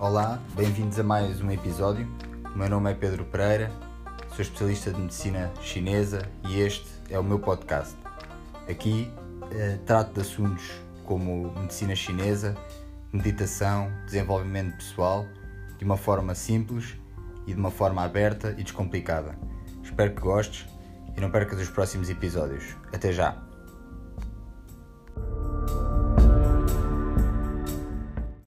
Olá, bem-vindos a mais um episódio. O meu nome é Pedro Pereira, sou especialista de medicina chinesa e este é o meu podcast. Aqui eh, trato de assuntos como medicina chinesa, meditação, desenvolvimento pessoal, de uma forma simples e de uma forma aberta e descomplicada. Espero que gostes e não percas os próximos episódios. Até já!